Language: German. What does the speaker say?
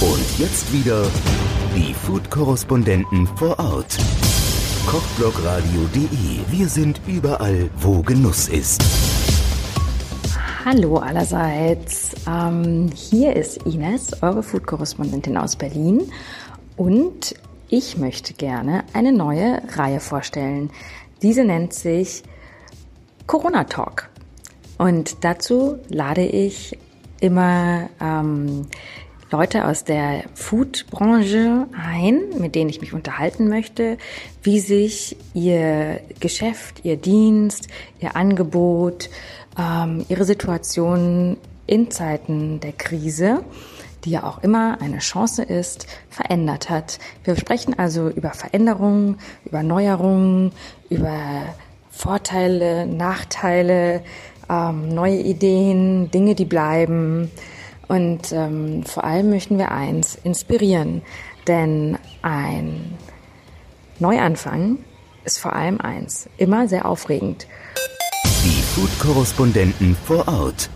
Und jetzt wieder die Food-Korrespondenten vor Ort. Kochblogradio.de. Wir sind überall, wo Genuss ist. Hallo allerseits. Ähm, hier ist Ines, eure Food-Korrespondentin aus Berlin. Und ich möchte gerne eine neue Reihe vorstellen. Diese nennt sich Corona Talk. Und dazu lade ich immer ähm, Leute aus der Food-Branche ein, mit denen ich mich unterhalten möchte, wie sich ihr Geschäft, ihr Dienst, ihr Angebot, ähm, ihre Situation in Zeiten der Krise, die ja auch immer eine Chance ist, verändert hat. Wir sprechen also über Veränderungen, über Neuerungen, über Vorteile, Nachteile, ähm, neue Ideen, Dinge, die bleiben. Und ähm, vor allem möchten wir eins inspirieren, denn ein Neuanfang ist vor allem eins, immer sehr aufregend. Die Food-Korrespondenten vor Ort.